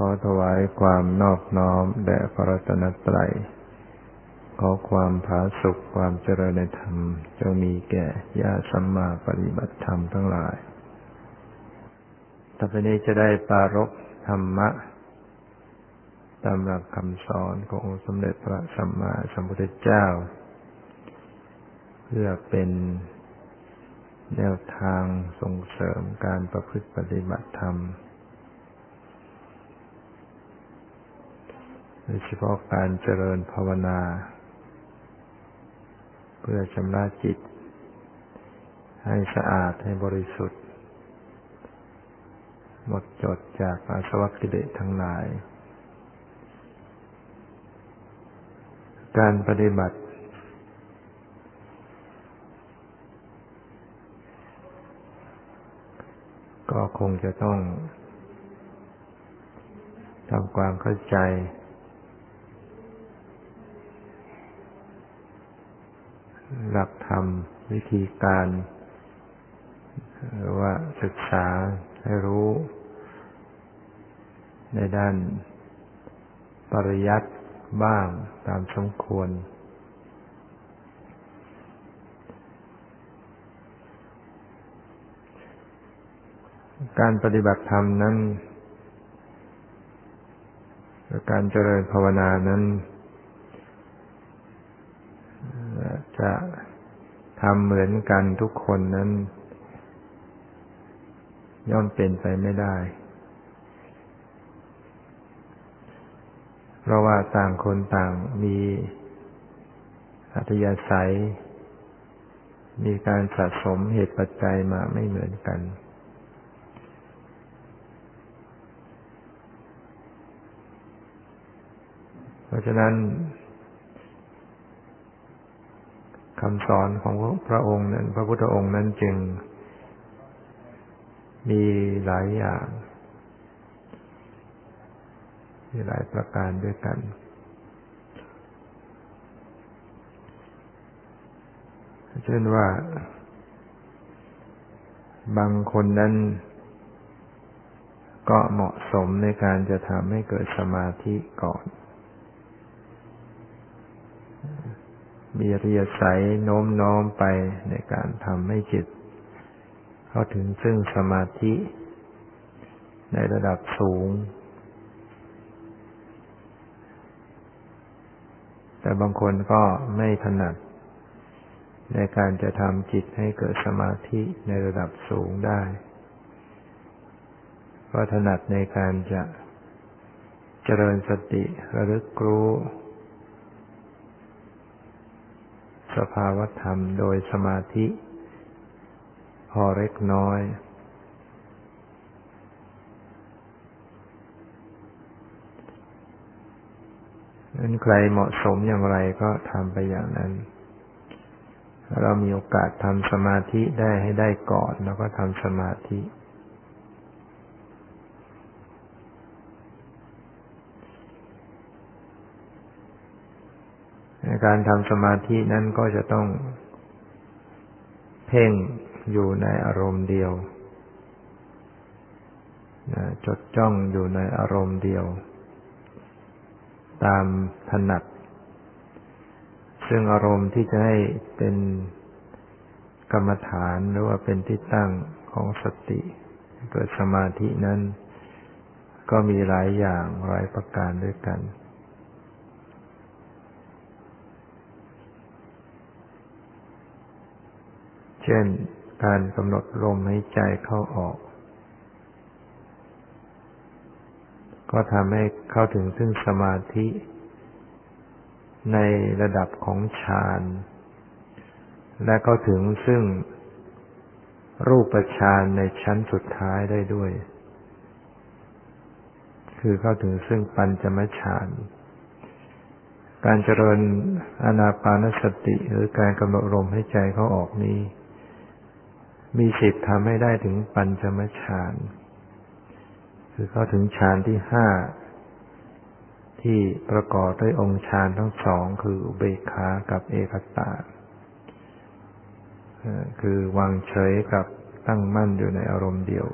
ขอถวายความนอบน้อมแด่พระรัตนตรัย ขอความผาสุขความเจริญในธรรมจงมีแก่ญาสัมมาปฏิบัติธรรมทั้งหลาย ต่อไปนี้จะได้ปารกธรรมะตามหลักคำสอนขององค์สมเด็จพระสัมมาสัมพุทธเจ้า เพื่อเป็นแนวทางส่งเสริมการประพฤติปฏิบัติธรรม โดยเฉพาะการเจริญภาวนา เพื่อชำระจิต ให้สะอาดให้บริสุทธิ์ หมดจดจากอาสวะกิเลสทั้งหลาย การปฏิบัติ ก็คงจะต้องทำความเข้าใจ หลักธรรม วิธีการหรือว่าศึกษาให้รู้ ในด้านปริยัติบ้างตามสมควร การปฏิบัติธรรมนั้น การเจริญภาวนานั้น จะทำเหมือนกันทุกคนนั้น ย่อมเป็นไปไม่ได้ เพราะว่าต่างคนต่างมีอัธยาศัย มีการสะสมเหตุปัจจัยมาไม่เหมือนกันเพราะฉะนั้น คำสอนของพระองค์นั้น พระพุทธองค์นั้นจึง มีหลายอย่าง มีหลายประการด้วยกัน เช่นว่า บางคนนั้น ก็เหมาะสมในการจะทำให้เกิดสมาธิก่อน มีเรียสัยโน้มน้อมไปในการทำให้จิต เข้าถึงซึ่งสมาธิ ในระดับสูง แต่บางคนก็ไม่ถนัด ในการจะทำจิตให้เกิดสมาธิในระดับสูงได้ ก็ถนัดในการจะเจริญสติระลึกรู้ สภาวธรรมโดยสมาธิ พอเล็กน้อย นั้นใครเหมาะสมอย่างไรก็ทำไปอย่างนั้น เรามีโอกาสทำสมาธิได้ให้ได้ก่อน แล้วก็ทำสมาธิ การทำสมาธินั้นก็จะต้องเพ่งอยู่ในอารมณ์เดียวจดจ้องอยู่ในอารมณ์เดียว ตามถนัด ซึ่งอารมณ์ที่จะให้เป็นกรรมฐานหรือว่าเป็นที่ตั้งของสติเกิดสมาธินั้น ก็มีหลายอย่างหลายประการด้วยกัน ช่น การกำหนดลมหายใจเข้าออก ก็ทำให้เข้าถึงซึ่งสมาธิ ในระดับของฌาน และเข้าถึงซึ่งรูปฌานในชั้นสุดท้ายได้ด้วย คือเข้าถึงซึ่งปัญจมฌานการเจริญอนาปานสติหรือการกำหนดลมให้ใจเขาออกนี้ มีสิทธิ์ทำให้ได้ถึงปัญจมฌานคือเข้าถึงฌานที่ห้าที่ประกอบด้วยองค์ฌานทั้งสองคืออุเบกขากับเอกตาคือวางเฉยกับตั้งมั่นอยู่ในอารมณ์เดียว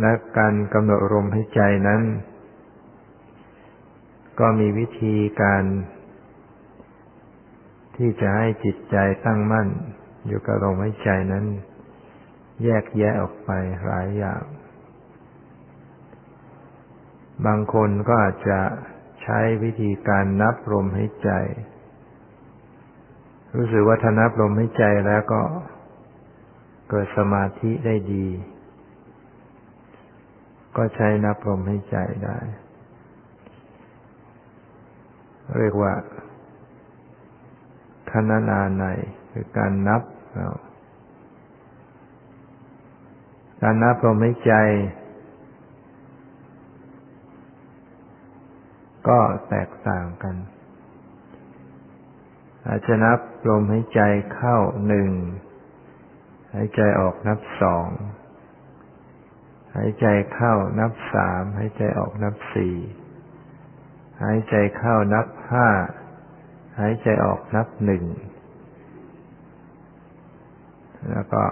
และการกำหนดลมณ์ใหายใจนั้น ก็มีวิธีการ ที่จะให้จิตใจตั้งมั่น อยู่กับลมหายใจนั้น แยกแยะออกไปหลายอย่าง บางคนก็อาจจะใช้วิธีการนับลมหายใจ รู้สึกว่าถ้านับลมหายใจแล้วก็เกิดสมาธิได้ดี ก็ใช้นับลมหายใจได้ เรียกว่า คณนาในคือการนับการนับลมหายใจ ก็แตกต่างกัน อาจจะนับลมหายใจเข้าหนึ่งหายใจออกนับสองหายใจเข้านับสามหายใจออกนับสี่หายใจเข้านับห้า หายใจออกนับหนึ่ง แล้วก็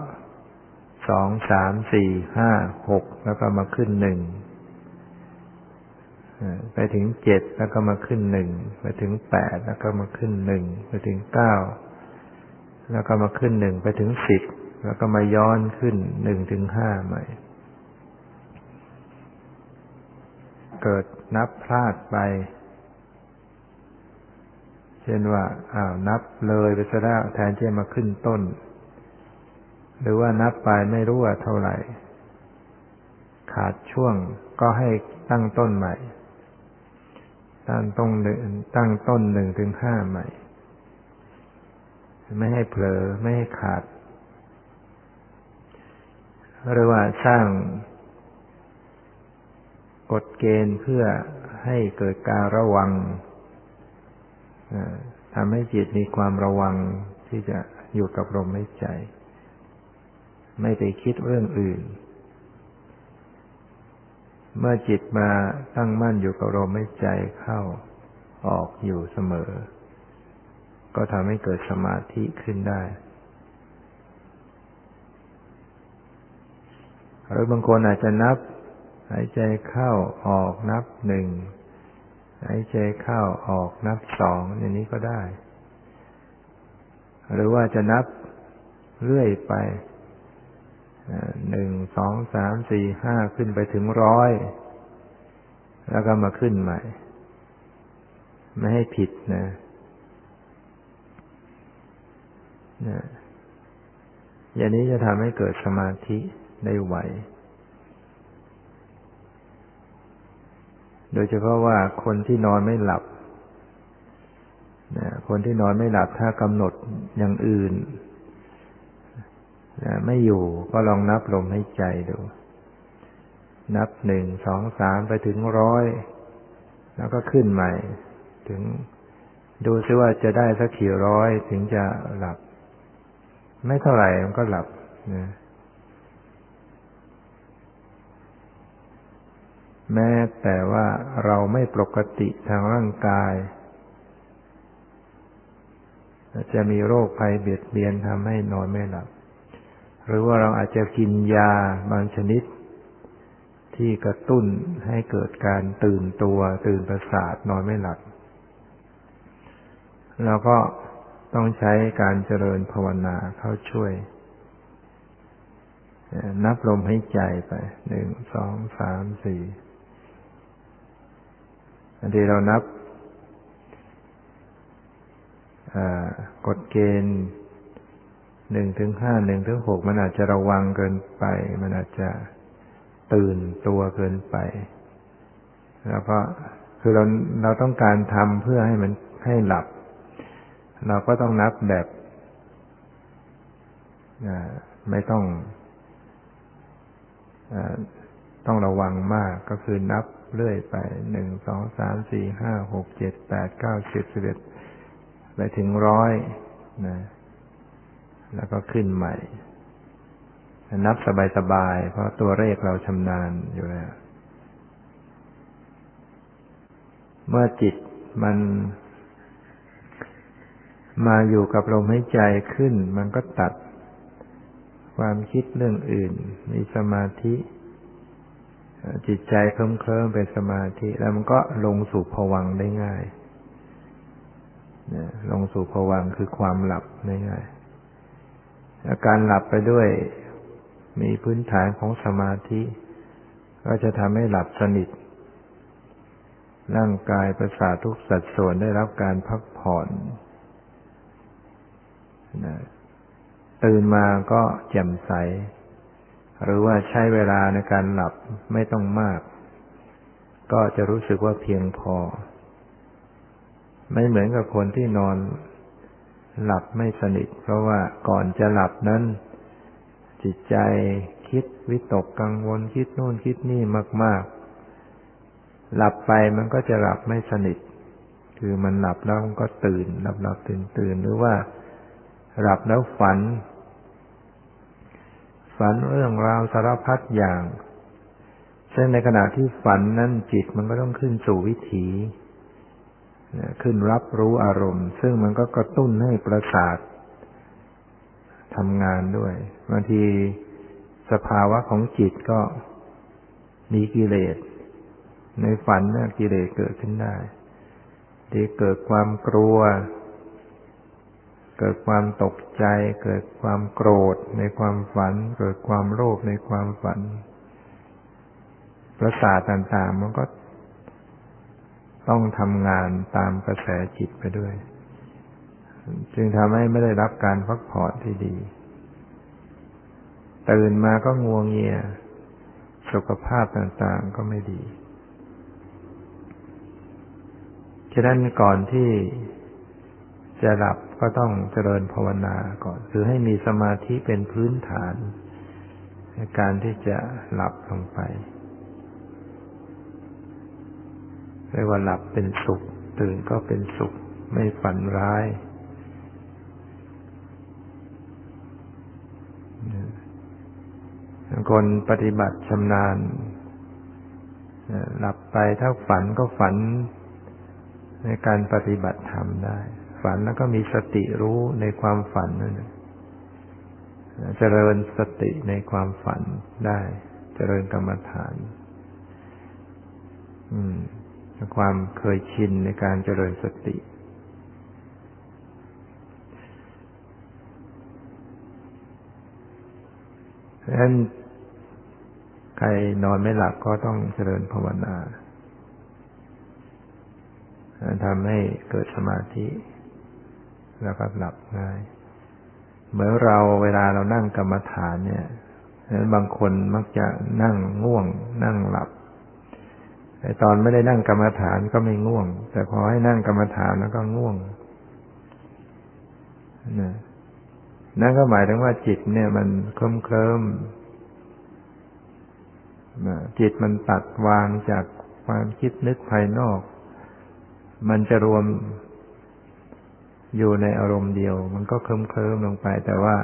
สองสามสี่ห้าหกแล้วก็มาขึ้นหนึ่งไปถึงเจ็ดแล้วก็มาขึ้นหนึ่งไปถึงแปดแล้วก็มาขึ้นหนึ่งไปถึงเก้าแล้วก็มาขึ้นหนึ่งไปถึงสิบแล้วก็มาย้อนขึ้นหนึ่งถึงห้าใหม่ เกิดนับพลาดไป เช่นว่าอ้าวนับเลยไปซะแล้วแทนที่จะมาขึ้นต้น หรือว่านับไปไม่รู้ว่าเท่าไหร่ ขาดช่วงก็ให้ตั้งต้นใหม่ ตั้งต้นหนึ่งตั้งต้นหนึ่งถึงห้าใหม่ ไม่ให้เผลอไม่ให้ขาดหรือว่าสร้างกฎเกณฑ์เพื่อให้เกิดการระวัง ทำให้จิตมีความระวังที่จะอยู่กับลมหายใจ ไม่ไปคิดเรื่องอื่น เมื่อจิตมาตั้งมั่นอยู่กับลมหายใจเข้าออกอยู่เสมอ ก็ทำให้เกิดสมาธิขึ้นได้หรือบางคนอาจจะนับ หายใจเข้าออกนับหนึ่ง หายใจเข้าออกนับสองอย่างนี้ก็ได้ หรือว่าจะนับเรื่อยไปหนึ่งสองสามสี่ห้าขึ้นไปถึงร้อยแล้วก็มาขึ้นใหม่ ไม่ให้ผิดนะนะอย่างนี้จะทำให้เกิดสมาธิได้ไหว โดยเฉพาะว่าคนที่นอนไม่หลับคนที่นอนไม่หลับถ้ากำหนดอย่างอื่นไม่อยู่ก็ลองนับลมให้ใจดู นับหนึ่งสองสามไปถึงร้อย แล้วก็ขึ้นใหม่ ถึงดูซิว่าจะได้สักกี่ร้อยถึงจะหลับ ไม่เท่าไหร่มันก็หลับนะ แม้แต่ว่าเราไม่ปกติทางร่างกายจะมีโรคภัยเบียดเบียนทำให้นอนไม่หลับ หรือว่าเราอาจจะกินยาบางชนิด ที่กระตุ้นให้เกิดการตื่นตัว ตื่นประสาทนอนไม่หลับเราก็ต้องใช้การเจริญภาวนาเข้าช่วย นับลมให้ใจไปหนึ่งสองสามสี่ บางทีเรานับกฎเกณฑ์หนึ่งถึงห้าหนึ่งถึงหกมันอาจจะระวังเกินไป มันอาจจะตื่นตัวเกินไป แล้วก็คือเราเราต้องการทำเพื่อให้มันให้หลับ เราก็ต้องนับแบบไม่ต้อง ต้องระวังมากก็คือนับเรื่อยไปหนึ่งสองสามสี่ห้าหกเจ็ดแปดเก้าสิบสิบเอ็ดไปถึงร้อยนะแล้วก็ขึ้นใหม่ นับสบายๆ เพราะตัวเลขเราชำนาญอยู่แล้ว เมื่อจิตมันมาอยู่กับลมหายใจขึ้น มันก็ตัดความคิดเรื่องอื่น มีสมาธิ จิตใจเคลิ้มเคลิ้มเป็นสมาธิ แล้วมันก็ลงสู่ผวังได้ง่ายลงสู่ผวังคือความหลับได้ง่ายอาการหลับไปด้วย มีพื้นฐานของสมาธิ ก็จะทำให้หลับสนิท ร่างกายประสาททุกสัดส่วนได้รับการพักผ่อนตื่นมาก็แจ่มใส หรือว่าใช้เวลาในการหลับไม่ต้องมาก ก็จะรู้สึกว่าเพียงพอ ไม่เหมือนกับคนที่นอนหลับไม่สนิท เพราะว่าก่อนจะหลับนั้น จิตใจคิดวิตกกังวลคิดโน่นคิดนี่มาก ๆ หลับไปมันก็จะหลับไม่สนิท คือมันหลับแล้วมันก็ตื่น หลับหลับตื่นตื่นหรือว่าหลับแล้วฝัน ฝันเรื่องราวสารพัดอย่าง ซึ่งในขณะที่ฝันนั้นจิตมันก็ต้องขึ้นสู่วิถีขึ้นรับรู้อารมณ์ ซึ่งมันก็กระตุ้นให้ประสาททำงานด้วยบางทีสภาวะของจิตก็มีกิเลส ในฝันนะกิเลสเกิดขึ้นได้ ที่เกิดความกลัว เกิดความตกใจ เกิดความโกรธในความฝัน เกิดความโลภในความฝัน ประสาทต่างๆ มันก็ต้องทำงานตามกระแสจิตไปด้วย จึงทำให้ไม่ได้รับการพักผ่อนที่ดี ตื่นมาก็งวงเงีย สุขภาพต่างๆ ก็ไม่ดี ฉะนั้นก่อนที่จะหลับ ก็ต้องเจริญภาวนาก่อน คือให้มีสมาธิเป็นพื้นฐานในการที่จะหลับลงไปเรียกว่าหลับเป็นสุข ตื่นก็เป็นสุข ไม่ฝันร้ายคนปฏิบัติชำนาญหลับไปถ้าฝันก็ฝันในการปฏิบัติธรรมได้ ฝันแล้วก็มีสติรู้ในความฝันนั่นเจริญสติในความฝันได้ เจริญกรรมฐาน อืมความเคยชินในการเจริญสติดังนั้นใครนอนไม่หลับก็ต้องเจริญภาวนาทำให้เกิดสมาธิ แล้วก็หลับง่าย เหมือนเราเวลาเรานั่งกรรมฐานเนี่ยบางคนมักจะนั่งง่วง นั่งหลับแต่ตอนไม่ได้นั่งกรรมฐานก็ไม่ง่วง แต่พอให้นั่งกรรมฐานแล้วก็ง่วงนะนั่นก็หมายถึงว่าจิตเนี่ย มันเคลิ้มเคลิ้มจิตมันตัดวางจากความคิดนึกภายนอก มันจะรวม อยู่ในอารมณ์เดียว มันก็เคลิ้มเคลิ้มลงไป แต่ว่า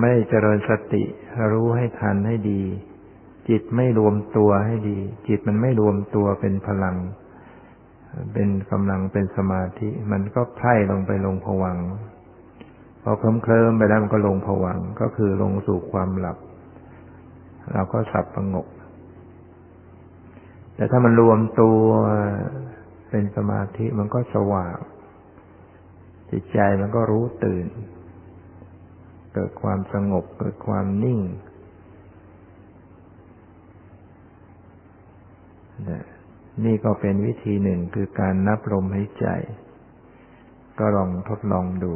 ไม่เจริญสติรู้ให้ทันให้ดี จิตไม่รวมตัวให้ดี จิตมันไม่รวมตัวเป็นพลัง เป็นกำลังเป็นสมาธิ มันก็ไพ่ลงไปลงผวังพอเคลิ้มเคลิ้มไปแล้วมันก็ลงผวังก็คือลงสู่ความหลับ เราก็สับประงก แต่ถ้ามันรวมตัวเป็นสมาธิมันก็สว่าง จิตใจมันก็รู้ตื่น เกิดความสงบ เกิดความนิ่งนี่ก็เป็นวิธีหนึ่งคือการนับลมหายใจ ก็ลองทดลองดู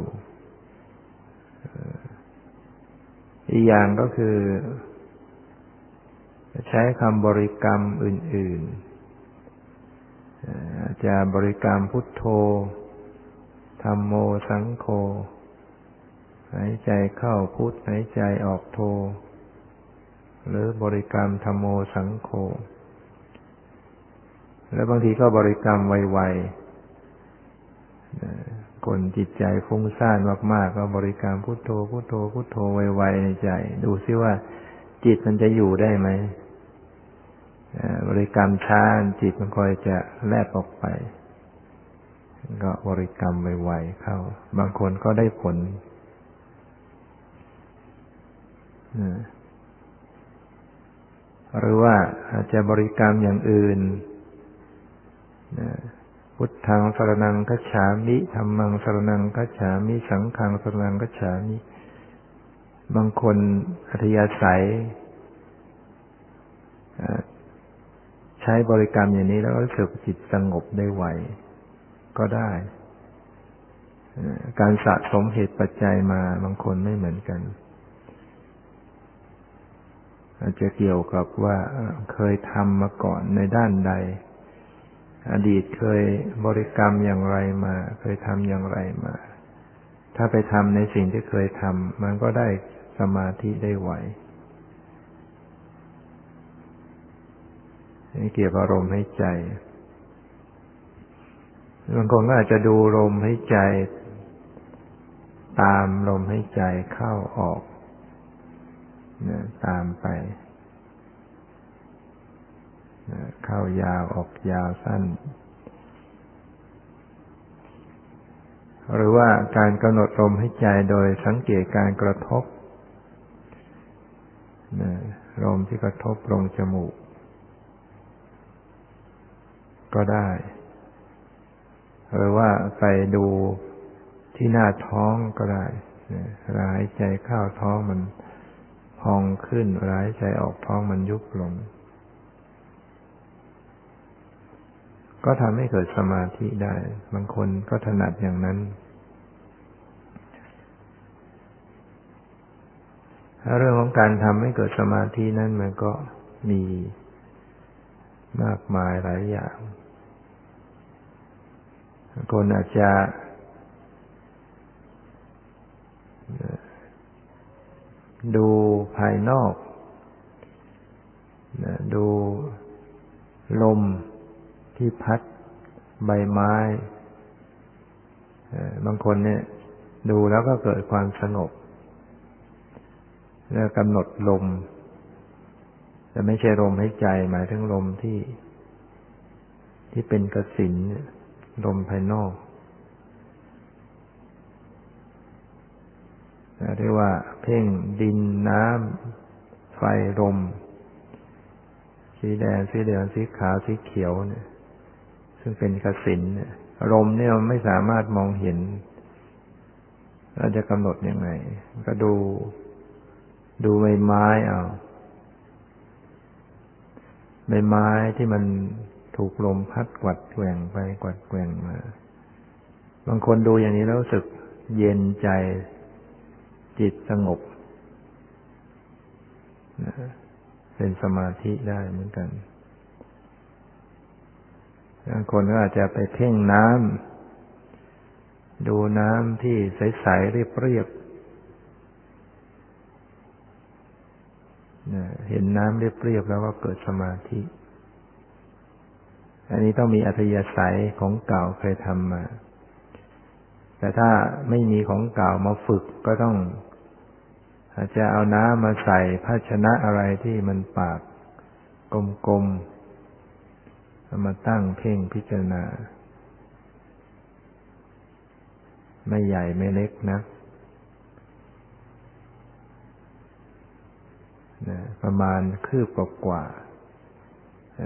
อีกอย่างก็คือ ใช้คำบริกรรมอื่น ๆ จะบริกรรมพุทโธ ธรรมโมสังโฆ หายใจเข้าพุทหายใจออกโธหรือบริกรรมธรรมโมสังโฆ แล้วบางทีก็บริกรรมไวๆคนจิตใจฟุ้งซ่านมากๆ ก็บริกรรมพุทโธพุทโธพุทโธไวๆในใจ ดูซิว่า จิตมันจะอยู่ได้ไหมบริกรรมช้าจิตมันคอยจะแลบออกไป ก็บริกรรมไวๆเข้า บางคนก็ได้ผลหรือว่าอาจจะบริกรรมอย่างอื่นพุทธังสรนังกัจฉามิธรรมังสรนังกัจฉามิ สังฆังสรนังกัจฉามิ บางคนอริยสัยใช้บริกรรมอย่างนี้แล้วรู้สึกจิตสงบได้ไว ก็ได้ การสะสมเหตุปัจจัยมาบางคนไม่เหมือนกัน อาจจะเกี่ยวกับว่าเคยทำมาก่อนในด้านใด อดีตเคยบริกรรมอย่างไรมา เคยทำอย่างไรมา ถ้าไปทำในสิ่งที่เคยทำมันก็ได้สมาธิได้ไวนี่เกี่ยวกับลมให้ใจ บางคนก็อาจจะดูลมให้ใจ ตามลมให้ใจเข้าออกนะตามไปนะเข้ายาวออกยาวสั้น หรือว่าการกำหนดลมให้ใจโดยสังเกตการกระทบนะลมที่กระทบลงจมูก ก็ได้ หรือว่าไปดูที่หน้าท้องก็ได้รายใจเข้าท้องมันพองขึ้นรายใจออกท้องมันยุบลง ก็ทำให้เกิดสมาธิได้ บางคนก็ถนัดอย่างนั้น เรื่องของการทำให้เกิดสมาธินั้นมันก็มีมากมายหลายอย่าง คนอาจจะดูภายนอกดูลมที่พัดใบไม้บางคนเนี่ย ดูแล้วก็เกิดความสงบ แล้วกำหนดลม แต่ไม่ใช่ลมให้ใจหมายถึงลมที่ ที่เป็นกระสินเนี่ย ลมภายนอกเรียกว่า เพ่งดินน้ำไฟลม สีแดงสีเหลืองสีขาวสีเขียวเนี่ย ซึ่งเป็นกสินเนี่ยลมเนี่ยมไม่สามารถมองเห็นเราจะกำหนดยังไง ก็ดู ดูใบไม้เอาใบไม้ที่มัน ถูกลมพัดกวัดแกว่งไปกวัดแกว่งมา บางคนดูอย่างนี้แล้วรู้สึกเย็นใจจิตสงบเป็นสมาธิได้เหมือนกันบางคนก็อาจจะไปเพ่งน้ำดูน้ำที่ใสๆเรียบๆเห็นน้ำเรียบๆแล้วก็เกิดสมาธิ อันนี้ต้องมีอัธยาศัยของเก่าเคยทำมา แต่ถ้าไม่มีของเก่ามาฝึกก็ต้อง อาจจะเอาน้ำมาใส่ภาชนะอะไรที่มันปากกลมๆมาตั้งเพ่งพิจารณา ไม่ใหญ่ไม่เล็กนะนะประมาณคืบกว่า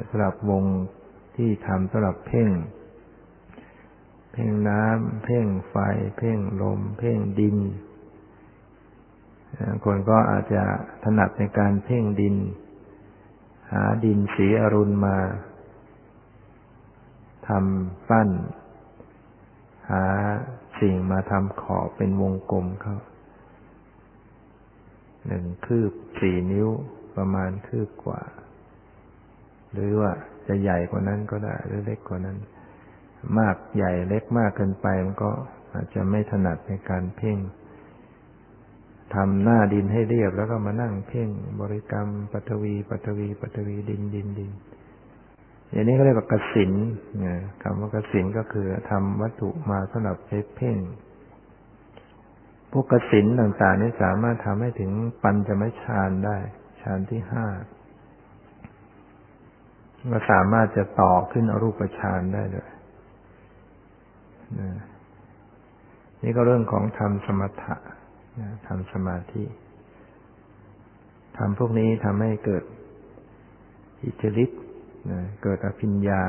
สำหรับวง ที่ทำสำหรับเพ่ง เพ่งน้ำเพ่งไฟ เพ่งลม เพ่งดิน คนก็อาจจะถนัดในการเพ่งดิน หาดินสีอรุณมาทำปั้น หาสิ่งมาทำขอบเป็นวงกลมเขาหนึ่งคืบสี่นิ้วประมาณคืบกว่า หรือว่า จะใหญ่กว่านั้นก็ได้หรือเล็กกว่านั้น มากใหญ่เล็กมากเกินไปมันก็อาจจะไม่ถนัดในการเพ่งทำหน้าดินให้เรียบแล้วก็มานั่งเพ่งบริกรรมปัทวีปัทวีปัทวีดินดินดินอย่างนี้ก็เรียกว่ากสินนะคำว่ากสินก็คือทำวัตถุมาสำหรับใช้เพ่งพวกกสินต่างๆนี้สามารถทำให้ถึงปัญจมฌานได้ฌานที่ห้า ก็สามารถจะต่อขึ้นอรูปฌานได้เลยนี่ก็เรื่องของทำสมถะทำสมาธิทำพวกนี้ทำให้เกิดอิทธิฤทธิ์เกิดอภิญญา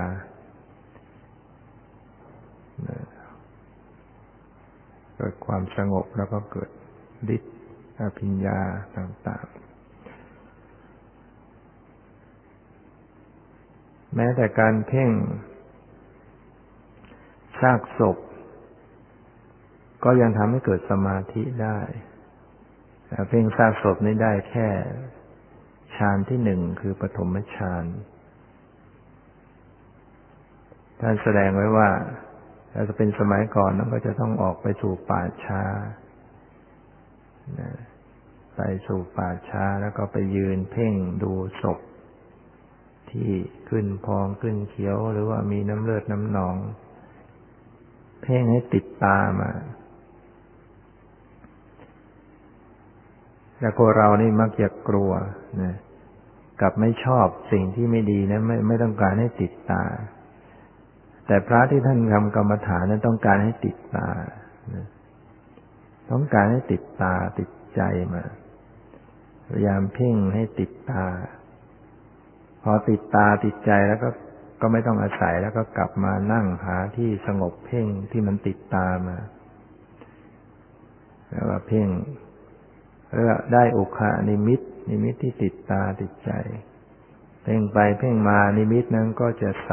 เกิดความสงบแล้วก็เกิดฤทธิ์อภิญญาต่าง ๆ แม้แต่การเพ่งซากศพ ก็ยังทำให้เกิดสมาธิได้แต่เพ่งซากศพนี้ได้แค่ฌานที่หนึ่งคือปฐมฌานท่านแสดงไว้ว่าถ้าจะเป็นสมัยก่อนนั้นก็จะต้องออกไปสู่ป่าช้าไปสู่ป่าช้าแล้วก็ไปยืนเพ่งดูศพ ที่ขึ้นพองขึ้นเขียว หรือว่ามีน้ำเลือดน้ำหนอง เพ่งให้ติดตามาแต่คนเรานี่มักจะกลัวนะกับไม่ชอบสิ่งที่ไม่ดีนะไม่ไม่ต้องการให้ติดตา แต่พระที่ท่านทำกรรมฐานนั้นต้องการให้ติดตาต้องการให้ติดตาติดใจมาพยายามเพ่งให้ติดตา พอติดตาติดใจแล้วก็ก็ไม่ต้องอาศัยแล้วก็กลับมานั่งหาที่สงบเพ่งที่มันติดตามา แล้วก็เพ่งแล้วได้อุคานิมิต นิมิตที่ติดตาติดใจ เพ่งไปเพ่งมานิมิตนั้นก็จะใส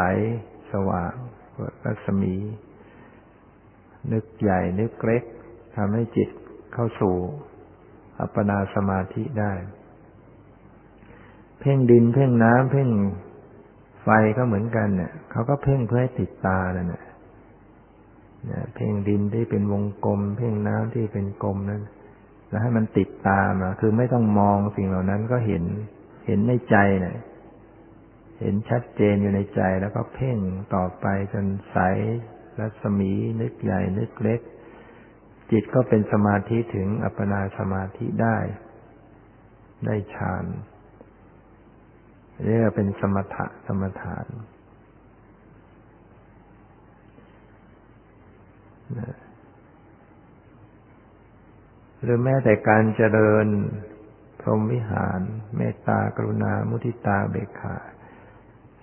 สว่างรัศมี นึกใหญ่นึกเล็กทำให้จิตเข้าสู่อัปปนาสมาธิได้ เพ่งดิน เพ่งน้ำเพ่งไฟก็เหมือนกันเนี่ยเขาก็เพ่งเพื่อให้ติดตานั่นแหละเพ่งดินที่เป็นวงกลม เพ่งน้ำที่เป็นกลมนั้น แล้วให้มันติดตามาคือไม่ต้องมองสิ่งเหล่านั้นก็เห็น เห็นในใจเนี่ยเห็นชัดเจนอยู่ในใจแล้วก็เพ่งต่อไปจนใสรัศมีนึกใหญ่นึกเล็ก จิตก็เป็นสมาธิถึงอัปปนาสมาธิได้ ได้ฌาน เรียกเป็นสมถะสมถานหรือแม้แต่การเจริญพรหมวิหาร เมตตากรุณา มุทิตาเบกขา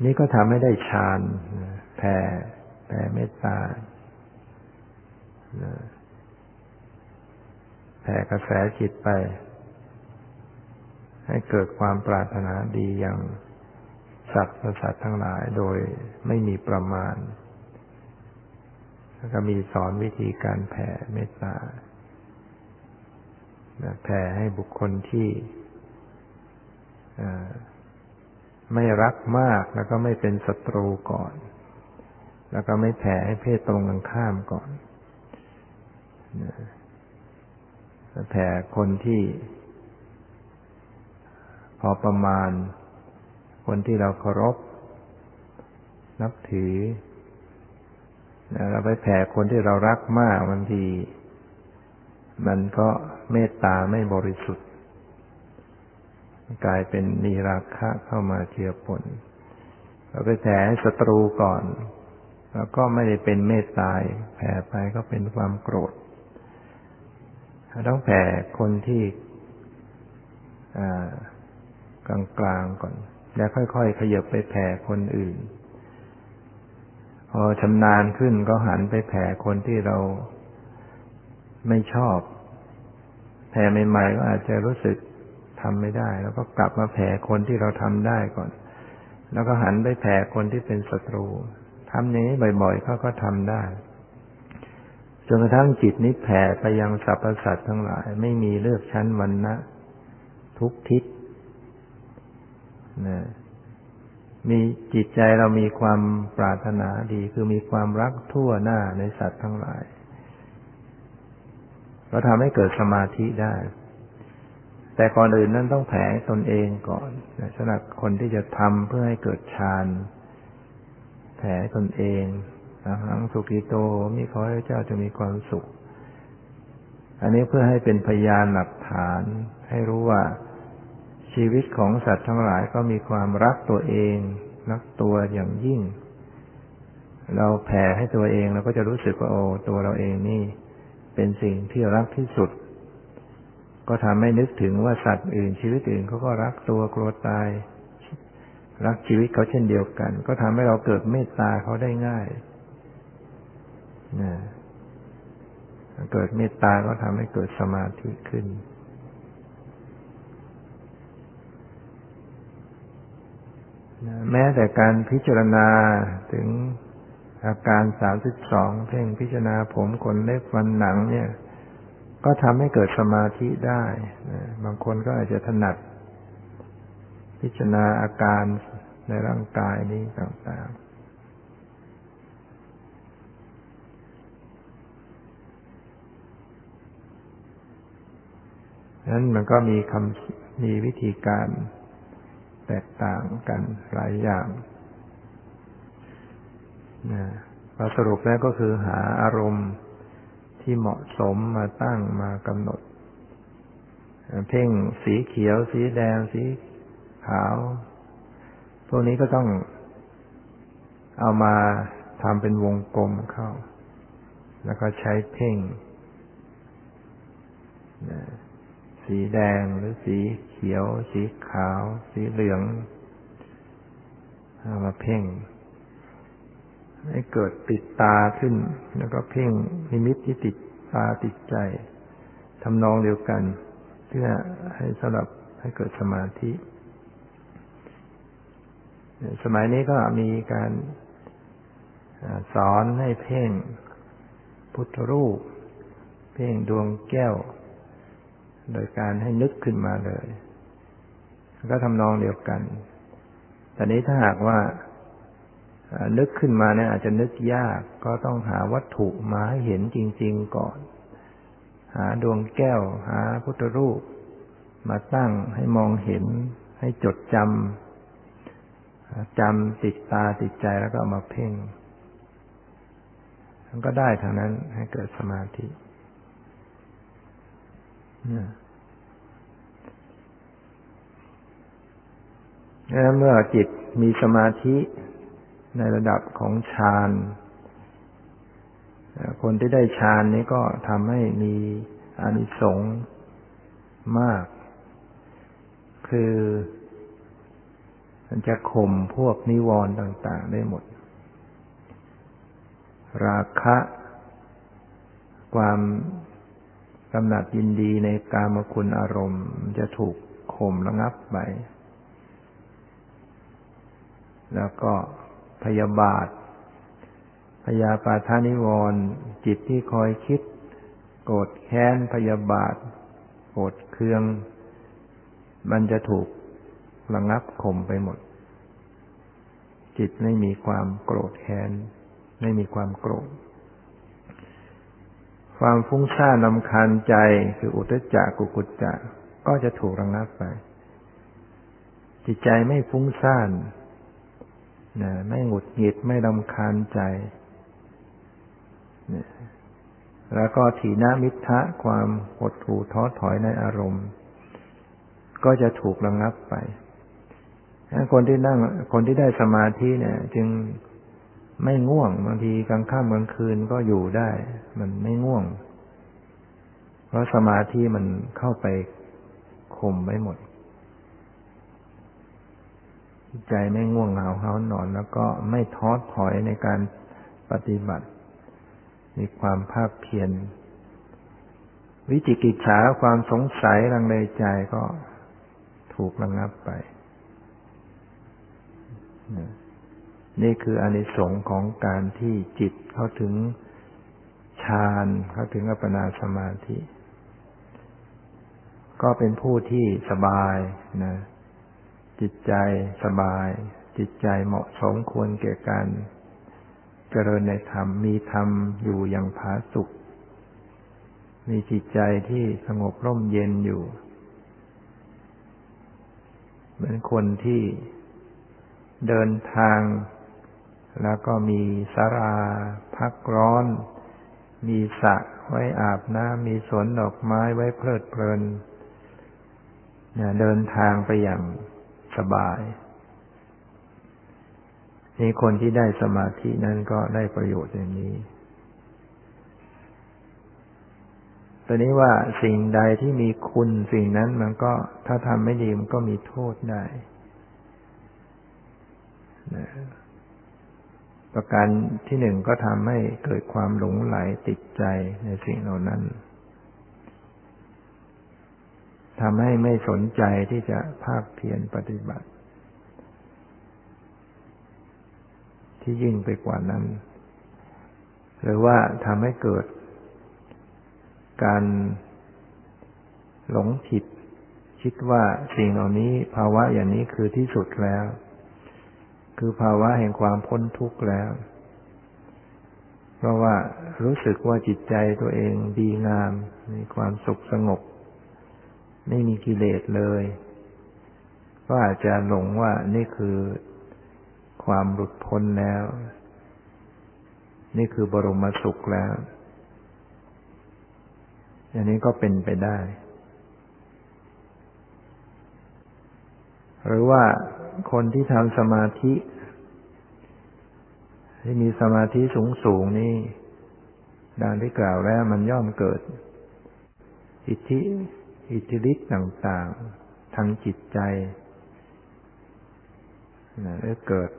นี่ก็ทำให้ได้ฌานแผ่แผ่เมตตาแผ่กระแสจิตไป ให้เกิดความปรารถนาดีอย่าง สัตว์ประสัตว์ทั้งหลายโดยไม่มีประมาณ แล้วก็มีสอนวิธีการแผ่เมตตาแผ่ให้บุคคลที่ไม่รักมากแล้วก็ไม่เป็นศัตรูก่อน แล้วก็ไม่แผ่ให้เพศตรงกันข้ามก่อนแผ่คนที่พอประมาณ คนที่เราเคารพ นับถือเราไปแผ่คนที่เรารักมากบางทีมันก็เมตตาไม่บริสุทธิ์ กลายเป็นมีราคะเข้ามาเจือปนเราไปแผ่ให้ศัตรูก่อน แล้วก็ไม่ได้เป็นเมตตาแผ่ไปก็เป็นความโกรธต้องแผ่คนที่กลางกก่อน แล้วค่อยๆขยับไปแผ่คนอื่น พอชำนาญขึ้นก็หันไปแผ่คนที่เราไม่ชอบ แผ่ใหม่ๆก็อาจจะรู้สึกทำไม่ได้ แล้วก็กลับมาแผ่คนที่เราทำได้ก่อน แล้วก็หันไปแผ่คนที่เป็นศัตรูทำอย่างนี้บ่อยๆเขาก็ทำได้จนกระทั่งจิตนี้แผ่ไปยังสรรพสัตว์ทั้งหลาย ไม่มีเลือกชั้นวันนะทุกทิศ นะมีจิตใจเรามีความปรารถนาดี คือมีความรักทั่วหน้าในสัตว์ทั้งหลายเราทำให้เกิดสมาธิได้ แต่ก่อนอื่นนั้นต้องแผ่ตนเองก่อนสำหรับคนที่จะทำเพื่อให้เกิดฌานแผ่ตนเองหังสุกิโตมีขอให้เจ้าจะมีความสุข อันนี้เพื่อให้เป็นพยานหลักฐาน ให้รู้ว่า ชีวิตของสัตว์ทั้งหลายก็มีความรักตัวเอง รักตัวอย่างยิ่ง เราแผ่ให้ตัวเองเราก็จะรู้สึกว่าโอ้ตัวเราเองนี่ เป็นสิ่งที่รักที่สุด ก็ทำให้นึกถึงว่าสัตว์อื่น ชีวิตอื่นเขาก็รักตัวกลัวตาย รักชีวิตเขาเช่นเดียวกัน ก็ทำให้เราเกิดเมตตาเขาได้ง่ายนะเกิดเมตตาก็ทำให้เกิดสมาธิขึ้น แม้แต่การพิจารณาถึงอาการสามสิบสองเพ่งพิจารณาผมขนเล็บฟันหนัง เนี่ย ก็ทำให้เกิดสมาธิได้บางคนก็อาจจะถนัด พิจารณาอาการในร่างกายนี้ต่างๆนั้นมันก็มีคำมีวิธีการ แตกต่างกันหลายอย่างนะพอสรุปแล้วก็คือหาอารมณ์ที่เหมาะสมมาตั้งมากำหนด เพ่งสีเขียว สีแดง สีขาว พวกนี้ก็ต้องเอามาทำเป็นวงกลมเข้า แล้วก็ใช้เพ่ง สีแดงหรือสี เขียว สีขาว สีเหลืองเอามาเพ่ง ให้เกิดติดตาขึ้น แล้วก็เพ่งนิมิตที่ติดตาติดใจทำนองเดียวกัน เพื่อให้สำหรับให้เกิดสมาธิ สมัยนี้ก็มีการสอนให้เพ่งพุทธรูป เพ่งดวงแก้ว โดยการให้นึกขึ้นมาเลย ก็ทำนองเดียวกัน แต่นี้ถ้าหากว่านึกขึ้นมาเนี่ยอาจจะนึกยาก ก็ต้องหาวัตถุมาให้เห็นจริง ๆก่อน หาดวงแก้ว หาพุทธรูป มาตั้งให้มองเห็น ให้จดจำจำติดตาติดใจแล้วก็มาเพ่งมันก็ได้ทางนั้นให้เกิดสมาธิ แล้วเมื่อจิตมีสมาธิในระดับของฌานคนที่ได้ฌานนี้ก็ทำให้มีอานิสงส์มาก คือมันจะข่มพวกนิวรณ์ต่าง ๆ ได้หมด ราคะ ความ กำหนัดยินดีในกามคุณอารมณ์ จะถูกข่มระงับไป แล้วก็พยาบาท พยาปาทานิวรณ์จิตที่คอยคิด โกรธแค้นพยาบาท โกรธเคือง มันจะถูกระงับข่มไปหมด จิตไม่มีความโกรธแค้น ไม่มีความโกรธ ความฟุ้งซ่านนำคาญใจคืออุตจักกุกุจจะก็จะถูกระงับไป จิตใจไม่ฟุ้งซ่านนะไม่หงุดหงิดไม่รำคาญใจนะแล้วก็ถีนามิทะความหดหู่ท้อถอยในอารมณ์ ก็จะถูกระงับไปคนที่นั่งคนที่ได้สมาธิเนี่ย จึง ไม่ง่วงบางทีกลางค่ำกลางคืนก็อยู่ได้ มันไม่ง่วง เพราะสมาธิมันเข้าไปข่มไว้หมด ใจไม่ง่วงเหงาเฮานอน แล้วก็ไม่ท้อถอยในการปฏิบัติ มีความภาคเพียรวิจิกิจฉาความสงสัยลังเลใจก็ถูกระงับไป นี่คืออานิสงส์ของการที่จิตเข้าถึงฌานเข้าถึงอัปปนาสมาธิ ก็เป็นผู้ที่สบายนะ จิตใจสบาย จิตใจเหมาะสมควรแก่การเจริญในธรรมมีธรรมอยู่อย่างผาสุกมีจิตใจที่สงบร่มเย็นอยู่ เหมือนคนที่เดินทาง แล้วก็มีสาราพักร้อน มีสระไว้อาบน้ำมีสวนดอกไม้ไว้เพลิดเพลินเดินทางไปอย่างสบาย นี่คนที่ได้สมาธินั้นก็ได้ประโยชน์อย่างนี้ตอนนี้ว่าสิ่งใดที่มีคุณสิ่งนั้นมันก็ถ้าทำไม่ดีมันก็มีโทษได้ ประการที่หนึ่งก็ทำให้เกิดความหลงไหลติดใจในสิ่งเหล่านั้นทำให้ไม่สนใจที่จะภาคเพียรปฏิบัติ ที่ยิ่งไปกว่านั้น หรือว่าทำให้เกิด การหลงผิด คิดว่าสิ่งเหล่านี้ภาวะอย่างนี้คือที่สุดแล้ว คือภาวะแห่งความพ้นทุกข์แล้ว เพราะว่ารู้สึกว่าจิตใจตัวเองดีงาม มีความสุขสงบ ไม่มีกิเลสเลย ก็อาจจะหลงว่านี่คือความหลุดพ้นแล้ว นี่คือบรมสุขแล้ว อันนี้ก็เป็นไปได้ หรือว่าคนที่ทำสมาธิ ที่มีสมาธิสูงสูงนี่ดังที่กล่าวแล้วมันย่อมเกิด อิทธิอิทธิฤทธิ์ต่างๆ ทางจิตใจนะแล้วเกิด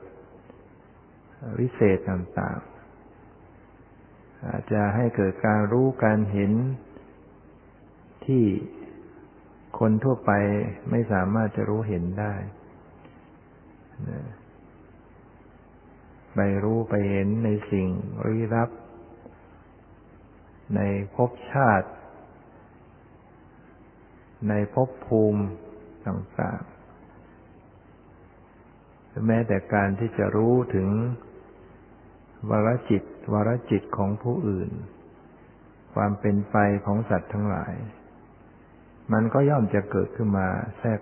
วิเศษต่างๆ อาจจะให้เกิดการรู้การเห็นที่ คนทั่วไปไม่สามารถจะรู้เห็นได้ไปรู้ไปเห็นในสิ่งรีรับ ในภพชาติ ในภพภูมิต่างๆแม้แต่การที่จะรู้ถึงวรจิตวรจิตของผู้อื่น ความเป็นไปของสัตว์ทั้งหลาย มันก็ย่อมจะเกิดขึ้นมาแทรก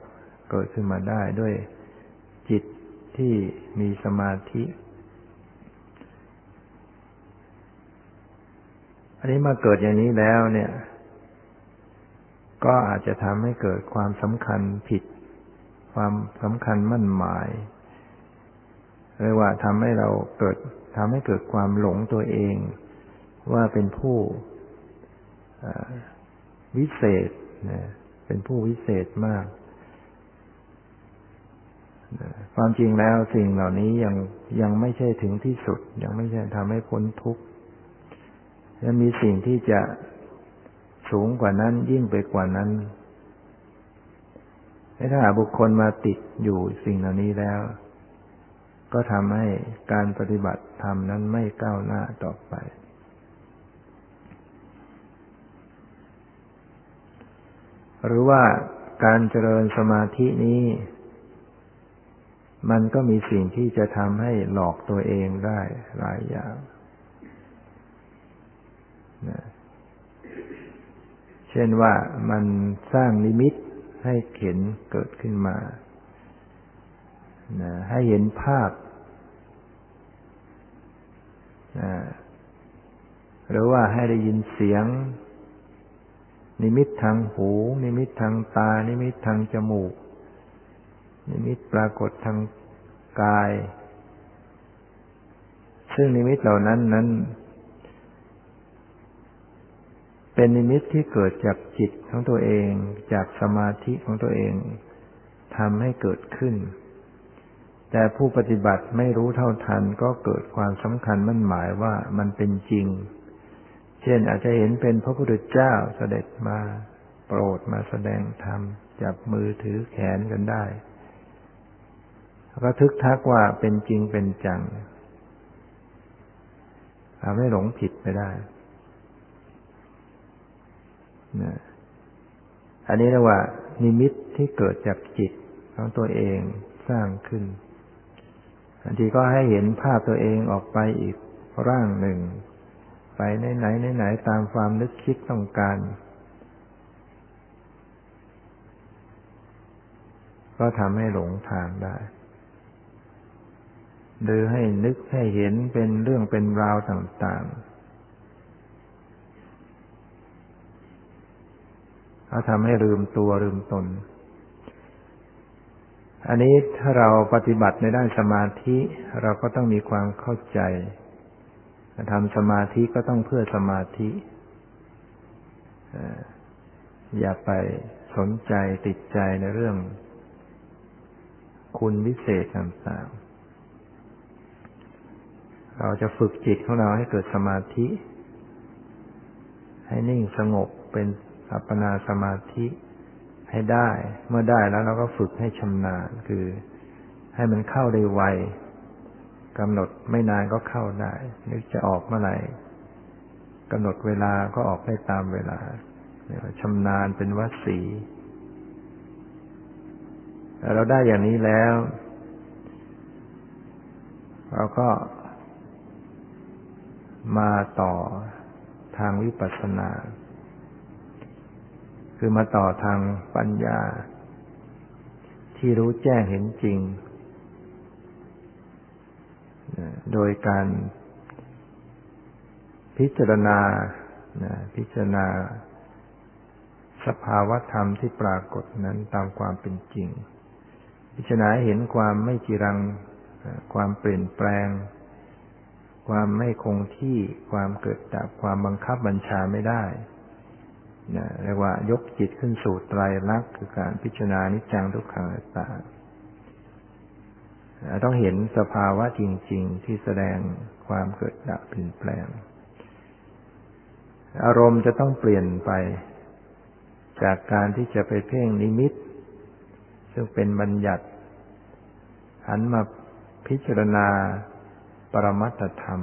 เกิดขึ้นมาได้ด้วยจิตที่มีสมาธิ อันนี้มาเกิดอย่างนี้แล้วเนี่ย ก็อาจจะทำให้เกิดความสำคัญผิด ความสำคัญมั่นหมายเรียกว่าทำให้เราเกิดทำให้เกิดความหลงตัวเอง ว่าเป็นผู้วิเศษ เป็นผู้วิเศษมากความจริงแล้วสิ่งเหล่านี้ยังยังไม่ใช่ถึงที่สุด ยังไม่ใช่ทำให้พ้นทุกข์ยังมีสิ่งที่จะสูงกว่านั้นยิ่งไปกว่านั้นถ้าบุคคลมาติดอยู่สิ่งเหล่านี้แล้ว ก็ทำให้การปฏิบัติธรรมนั้นไม่ก้าวหน้าต่อไป หรือว่าการเจริญสมาธินี้ มันก็มีสิ่งที่จะทำให้หลอกตัวเองได้หลายอย่างนะเช่นว่ามันสร้างนิมิตให้เห็นเกิดขึ้นมานะให้เห็นภาพนะหรือว่าให้ได้ยินเสียง นิมิตทางหู นิมิตทางตา นิมิตทางจมูก นิมิตปรากฏทางกาย ซึ่งนิมิตเหล่านั้นนั้น เป็นนิมิตที่เกิดจากจิตของตัวเอง จากสมาธิของตัวเองทำให้เกิดขึ้น แต่ผู้ปฏิบัติไม่รู้เท่าทันก็เกิดความสำคัญมั่นหมายว่ามันเป็นจริง เช่นอาจจะเห็นเป็นพระพุทธเจ้าเสด็จมาโปรดมาแสดงธรรม จับมือถือแขนกันได้ก็ทึกทักว่าเป็นจริงเป็นจังทำให้หลงผิดไปได้นะอันนี้เรียกว่า นิมิตที่เกิดจากจิตของตัวเองสร้างขึ้นบางทีก็ให้เห็นภาพตัวเองออกไปอีกร่างหนึ่ง ไปไหนไหนไหนตามความนึกคิดต้องการก็ทำให้หลงทางได้ หรือให้นึกให้เห็นเป็นเรื่องเป็นราวต่างๆเขาทำให้ลืมตัวลืมตน อันนี้ถ้าเราปฏิบัติในด้านสมาธิ เราก็ต้องมีความเข้าใจ ทำสมาธิก็ต้องเพื่อสมาธิอย่าไปสนใจติดใจในเรื่อง คุณวิเศษต่างๆ เราจะฝึกจิตของเราให้เกิดสมาธิ ให้นิ่งสงบเป็นอัปปนาสมาธิให้ได้ เมื่อได้แล้วเราก็ฝึกให้ชำนาญคือให้มันเข้าได้ไว กำหนดไม่นานก็เข้าได้นึกจะออกเมื่อไหร่กำหนดเวลาก็ออกได้ตามเวลาชำนาญเป็นวัสีเราได้อย่างนี้แล้ว เราก็มาต่อทางวิปัสสนา คือมาต่อทางปัญญา ที่รู้แจ้งเห็นจริง โดยการพิจารณาพิจารณาสภาวธรรมที่ปรากฏนั้นตามความเป็นจริง พิจารณาเห็นความไม่จีรัง ความเปลี่ยนแปลง ความไม่คงที่ความเกิดดับความบังคับบัญชาไม่ได้นะเรียกว่ายกจิตขึ้นสู่ไตรลักษณ์คือการพิจารณานิจจังทุกขังตา ต้องเห็นสภาวะจริง ๆ ที่แสดงความเกิดดับเปลี่ยนแปลง อารมณ์จะต้องเปลี่ยนไป จากการที่จะไปเพ่งนิมิต ซึ่งเป็นบัญญัติ หันมาพิจารณาปรมัตธรรม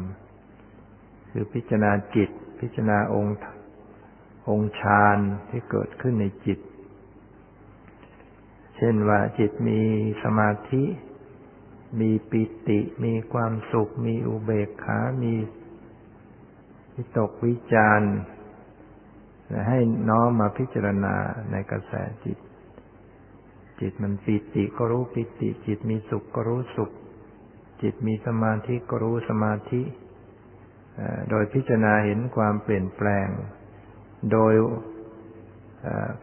คือพิจารณาจิต พิจารณาองค์องค์ฌานที่เกิดขึ้นในจิต เช่นว่าจิตมีสมาธิ มีปิติ มีความสุข มีอุเบกขา มีวิตกวิจารให้น้อมมาพิจารณาในกระแสจิต จิตมันปิติก็รู้ปิติ จิตมีสุขก็รู้สุข จิตมีสมาธิก็รู้สมาธิ โดยพิจารณาเห็นความเปลี่ยนแปลง โดย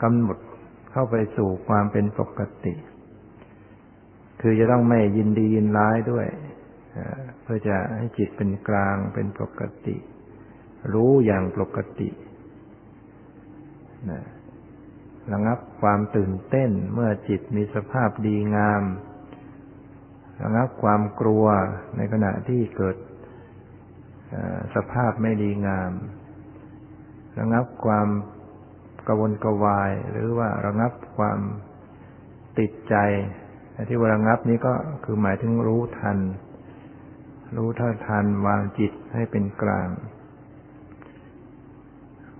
กำหนดเข้าไปสู่ความเป็นปกติ คือจะต้องไม่ยินดียินร้ายด้วยเพื่อจะให้จิตเป็นกลางเป็นปกติ รู้อย่างปกติระงับความตื่นเต้นเมื่อจิตมีสภาพดีงาม ระงับความกลัวในขณะที่เกิดสภาพไม่ดีงาม ระงับความกระวนกระวาย หรือว่าระงับความติดใจ ที่ว่าระงับนี้ก็คือหมายถึงรู้ทัน รู้ท่าทันวางจิตให้เป็นกลาง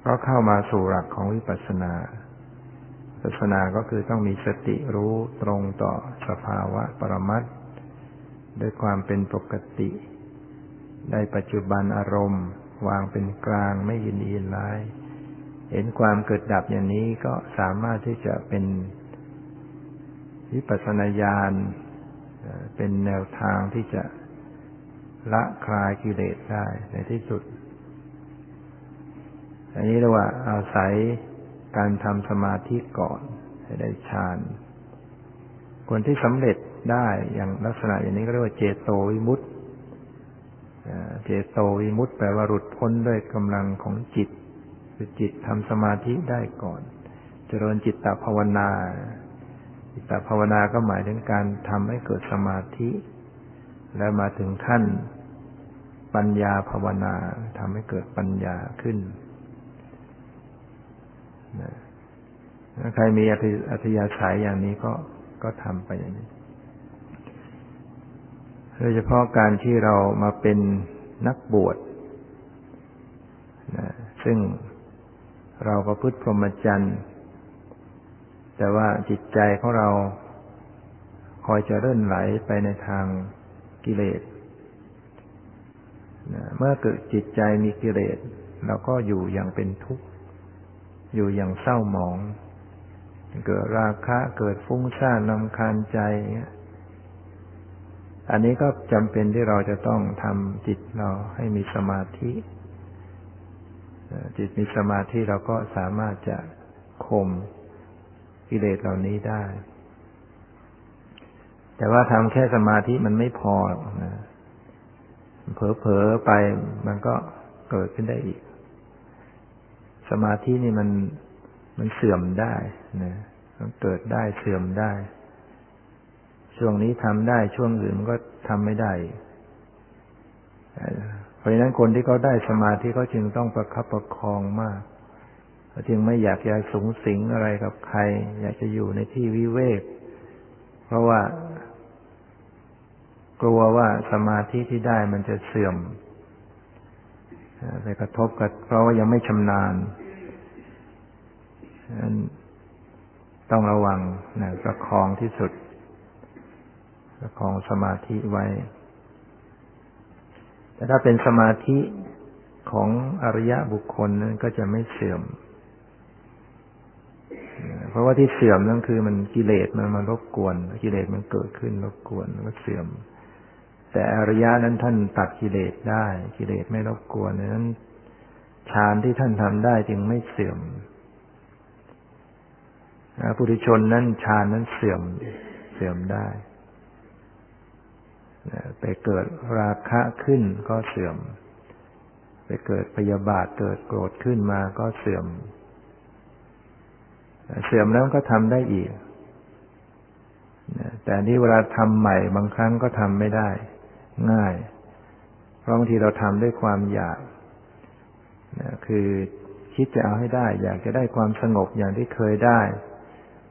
ก็เข้ามาสู่หลักของวิปัสสนาวิปัสสนาก็คือต้องมีสติรู้ตรงต่อสภาวะปรมัตถด้วยความเป็นปกติ ได้ปัจจุบันอารมณ์ วางเป็นกลางไม่ยินดียินร้าย เห็นความเกิดดับอย่างนี้ก็สามารถที่จะเป็น วิปัสสนาญาณเป็นแนวทางที่จะละคลายกิเลสได้ในที่สุด อันนี้เรียกว่าอาศัยการทำสมาธิก่อนให้ได้ฌาน คนที่สำเร็จได้อย่างลักษณะอย่างนี้ก็เรียกว่าเจโตวิมุตต์เจโตวิมุตต์แปลว่าหลุดพ้นด้วยกำลังของจิต คือจิตทำสมาธิได้ก่อน เจริญจิตตภาวนา จิตภาวนาก็หมายถึงการทำให้เกิดสมาธิ แล้วมาถึงขั้นปัญญาภาวนาทำให้เกิดปัญญาขึ้นถ้าใครมีอัธยาศัยอย่างนี้ก็ก็ทำไปอย่างนี้โดยเฉพาะการที่เรามาเป็นนักบวชนะซึ่งเราประพฤติพรหมจรรย์ แต่ว่าจิตใจของเราคอยจะเลื่อนไหลไปในทางกิเลสเมื่อเกิดจิตใจมีกิเลสเราก็อยู่อย่างเป็นทุกข์ อยู่อย่างเศร้าหมอง เกิดราคะเกิดฟุ้งซ่านลำคาญใจ อันนี้ก็จำเป็นที่เราจะต้องทำจิตเราให้มีสมาธิ จิตมีสมาธิเราก็สามารถจะข่ม กิเลสเหล่านี้ได้ แต่ว่าทำแค่สมาธิมันไม่พอนะเผลอๆไปมันก็เกิดขึ้นได้อีก สมาธินี่มันมันเสื่อมได้นะมันเกิดได้เสื่อมได้ ช่วงนี้ทำได้ช่วงอื่นมันก็ทำไม่ได้เพราะฉะนั้นคนที่เขาได้สมาธิเขาจึงต้องประคับประคองมาก จึงไม่อยากจะสูงสิงอะไรกับใคร อยากจะอยู่ในที่วิเวก เพราะว่า กลัวว่าสมาธิที่ได้มันจะเสื่อมไปกระทบกับเพราะว่ายังไม่ชำนาญต้องระวังนะประคองที่สุด ประคองสมาธิไว้ แต่ถ้าเป็นสมาธิของอริยะบุคคลนั้นก็จะไม่เสื่อม เพราะว่าที่เสื่อมนั่นคือมันกิเลสมันมารบกวน กิเลสมันเกิดขึ้นรบกวนก็เสื่อม แต่อริยะนั้นท่านตัดกิเลสได้ กิเลสไม่รบกวนนั้นฌานที่ท่านทำได้จึงไม่เสื่อมปุถุชนนั้นฌานนั้นเสื่อมเสื่อมได้ไปเกิดราคะขึ้นก็เสื่อม ไปเกิดพยาบาทเกิดโกรธขึ้นมาก็เสื่อม เสื่อมแล้วก็ทำได้อีก แต่นี่เวลาทำใหม่บางครั้งก็ทำไม่ได้ ง่าย เพราะบางทีเราทำด้วยความอยาก คือคิดจะเอาให้ได้ อยากจะได้ความสงบอย่างที่เคยได้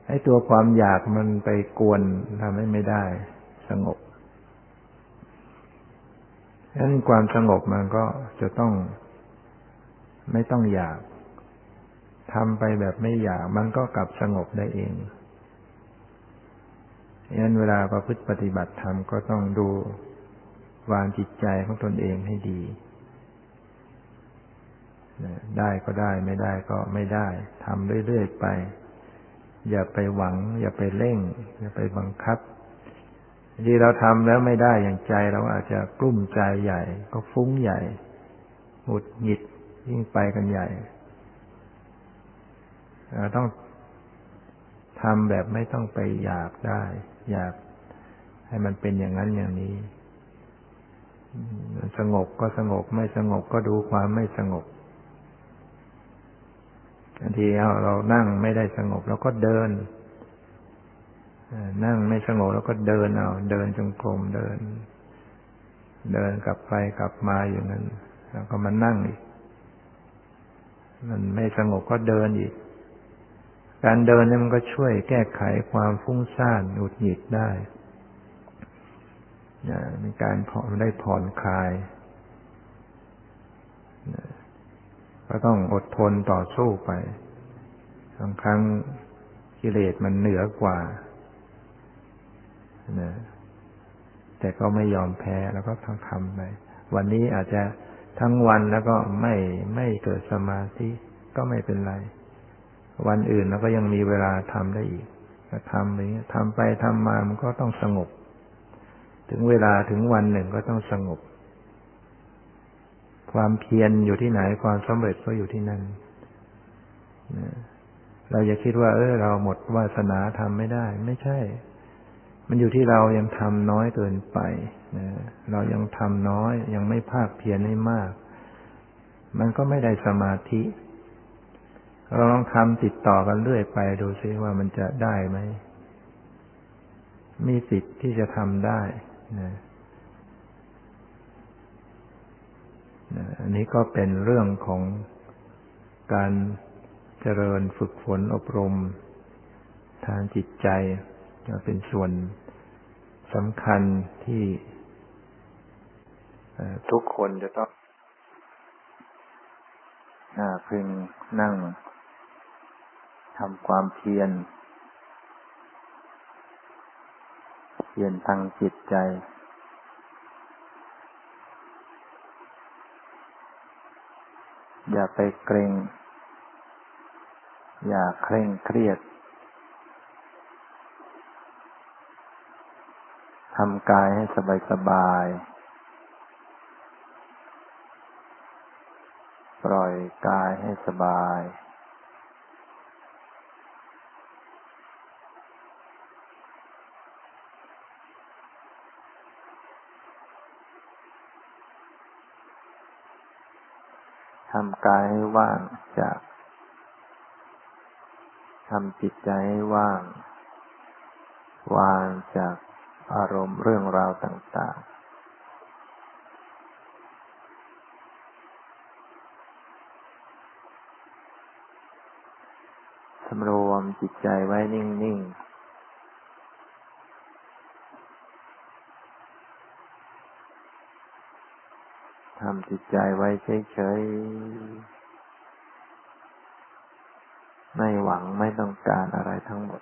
ไอ้ตัวความอยากมันไปกวนทำให้ไม่ได้ สงบฉะนั้นความสงบมันก็จะต้องไม่ต้องอยาก ทำไปแบบไม่อยากมันก็กลับสงบได้เองฉะนั้นเวลาประพฤติปฏิบัติธรรมก็ต้องดูวางจิตใจของตนเองให้ดี ได้ก็ได้ไม่ได้ก็ไม่ได้ทำเรื่อยๆไป อย่าไปหวัง อย่าไปเร่ง อย่าไปบังคับที่เราทำแล้วไม่ได้อย่างใจเราอาจจะกลุ้มใจใหญ่ ก็ฟุ้งใหญ่หงุดหงิดยิ่งไปกันใหญ่ ต้องทำแบบไม่ต้องไปอยากได้ อยากให้มันเป็นอย่างนั้นอย่างนี้ สงบก็สงบไม่สงบก็ดูความไม่สงบบางทีเรานั่งไม่ได้สงบเราก็เดินนั่งไม่สงบเราก็เดินเอาเดินจงกรมเดิน เดินกลับไปกลับมาอย่างนั้น แล้วก็มานั่งอีก มันไม่สงบก็เดินอีก การเดินเนี่ยมันก็ช่วยแก้ไขความฟุ้งซ่านหงุดหงิดได้เป็นการผ่อนได้ผ่อนคลาย ก็ต้องอดทนต่อสู้ไปบางครั้งกิเลสมันเหนือกว่านะแต่ก็ไม่ยอมแพ้แล้วก็ทั้งทำไป วันนี้อาจจะทั้งวันแล้วก็ไม่ไม่เกิดสมาธิก็ไม่เป็นไร วันอื่นเราก็ยังมีเวลาทำได้อีกก็ทำไปทำไปทำมามันก็ต้องสงบ ถึงเวลาถึงวันหนึ่งก็ต้องสงบ ความเพียรอยู่ที่ไหนความสำเร็จก็อยู่ที่นั่นเราอย่าคิดว่า เออ เราหมดวาสนาทำไม่ได้ ไม่ใช่ มันอยู่ที่เรายังทำน้อยเกินไปเรายังทำน้อย ยังไม่ภาคเพียรให้มาก มันก็ไม่ได้สมาธิ ลองทำติดต่อกันเรื่อยไปดูซิว่ามันจะได้ไหม มีสิทธิ์ที่จะทำได้นะอันนี้ก็เป็นเรื่องของการเจริญฝึกฝนอบรม ทางจิตใจเป็นส่วนสำคัญที่ทุกคนจะต้องพึงนั่ง ทำความเพียร เพียรทางจิตใจ อย่าไปเกรง อย่าเคร่งเครียด ทำกายให้สบายสบาย ปล่อยกายให้สบาย ทำกายให้ว่างจากทำจิตใจให้ว่าง วางจากอารมณ์เรื่องราวต่าง ๆสำรวมจิตใจไว้นิ่ง ๆ ทำจิตใจไว้เฉยๆ ไม่หวังไม่ต้องการอะไรทั้งหมด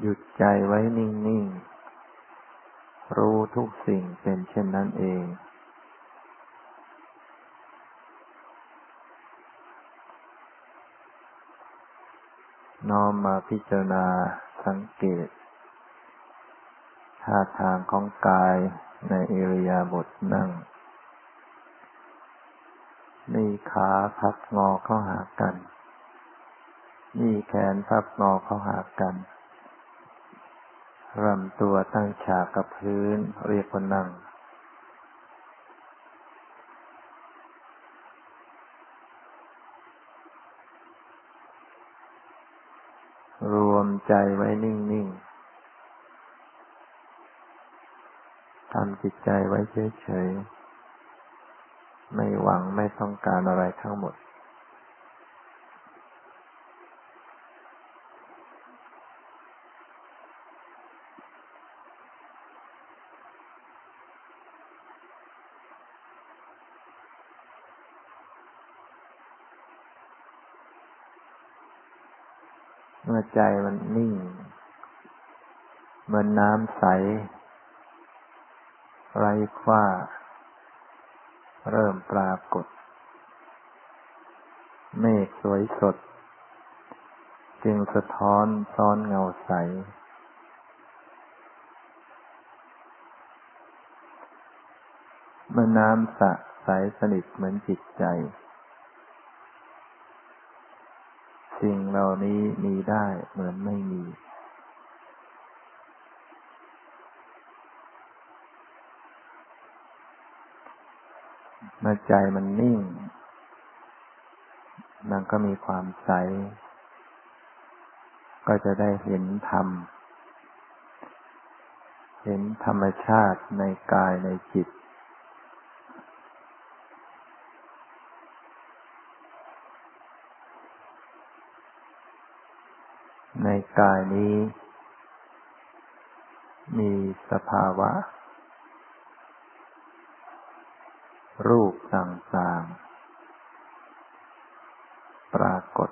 หยุดใจไว้นิ่ง ๆ รู้ทุกสิ่งเป็นเช่นนั้นเอง น้อมมาพิจารณาสังเกตท่าทางของกายในอิริยาบถนั่ง นี่ขาพับงอเข้าหากัน นี่แขนพับงอเข้าหากัน รำตัวตั้งฉากกับพื้น เรียกว่านั่ง รวมใจไว้นิ่ง ๆ ทำจิตใจไว้เฉย ๆ ไม่หวังไม่ต้องการอะไรทั้งหมด ใจมันนิ่ง เหมือนน้ำใส ไร้คว้า เริ่มปรากฏ เมฆสวยสด จึงสะท้อนซ้อนเงาใส เมื่อน้ำสะใสสนิทเหมือนจิตใจ สิ่งเหล่านี้มีได้เหมือนไม่มี เมื่อใจมันนิ่ง มันก็มีความใส ก็จะได้เห็นธรรม เห็นธรรมชาติในกายในจิต กายนี้ มีสภาวะ รูปต่างๆ ปรากฏ